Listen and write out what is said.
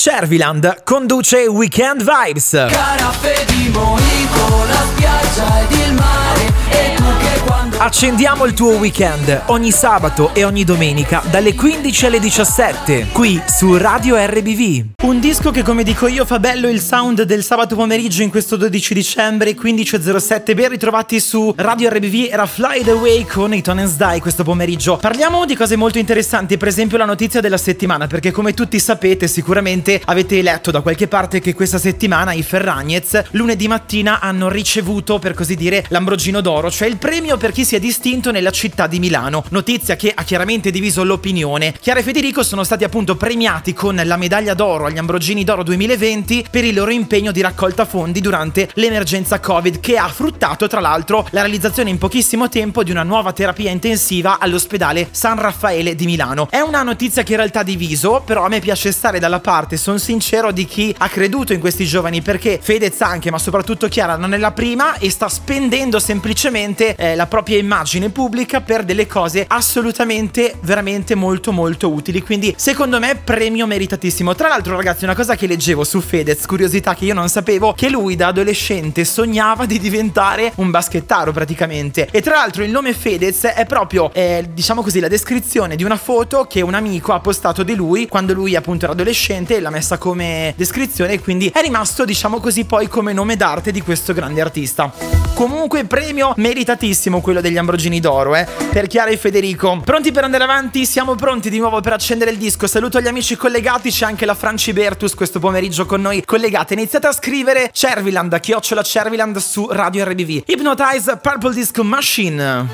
Cerviland conduce Weekend Vibes. Caraffe di mojito, Accendiamo il tuo weekend ogni sabato e ogni domenica dalle 15 alle 17 qui su Radio RBV. Un disco che come dico io fa bello il sound del sabato pomeriggio in questo 12 dicembre 15.07 Ben ritrovati su Radio RBV era Fly the Way con i Tones Die questo pomeriggio Parliamo di cose molto interessanti per esempio la notizia della settimana perché come tutti sapete sicuramente avete letto da qualche parte che questa settimana i Ferragnez lunedì mattina hanno ricevuto per così dire l'Ambrogino d'Oro cioè il premio per chi si è distinto nella città di Milano notizia che ha chiaramente diviso l'opinione Chiara e Federico sono stati appunto premiati con la medaglia d'oro agli Ambrogini d'Oro 2020 per il loro impegno di raccolta fondi durante l'emergenza Covid che ha fruttato tra l'altro la realizzazione in pochissimo tempo di una nuova terapia intensiva all'ospedale San Raffaele di Milano. È una notizia che in realtà ha diviso, però a me piace stare dalla parte, sono sincero, di chi ha creduto in questi giovani perché Fedez anche, ma soprattutto Chiara non è la prima e sta spendendo semplicemente eh, la propria immagine pubblica per delle cose assolutamente veramente molto molto utili. Quindi secondo me premio meritatissimo. Tra l'altro ragazzi una cosa che leggevo su Fedez, curiosità che io non sapevo, che lui da adolescente sognava di diventare un baschettaro praticamente. E tra l'altro il nome Fedez è proprio, eh, diciamo così, la descrizione di una foto che un amico ha postato di lui quando lui appunto era adolescente e l'ha messa come descrizione e quindi è rimasto, diciamo così, poi come nome d'arte di questo grande artista. Comunque premio meritatissimo quello degli Ambrogini d'Oro, eh, per Chiara e Federico. Pronti per andare avanti? Siamo pronti di nuovo per accendere il disco. Saluto gli amici collegati, c'è anche la Franci Bertus questo pomeriggio con noi collegate. Iniziate a scrivere Cerviland, chiocciola Cerviland su Radio RBV. Hypnotize Purple Disco Machine.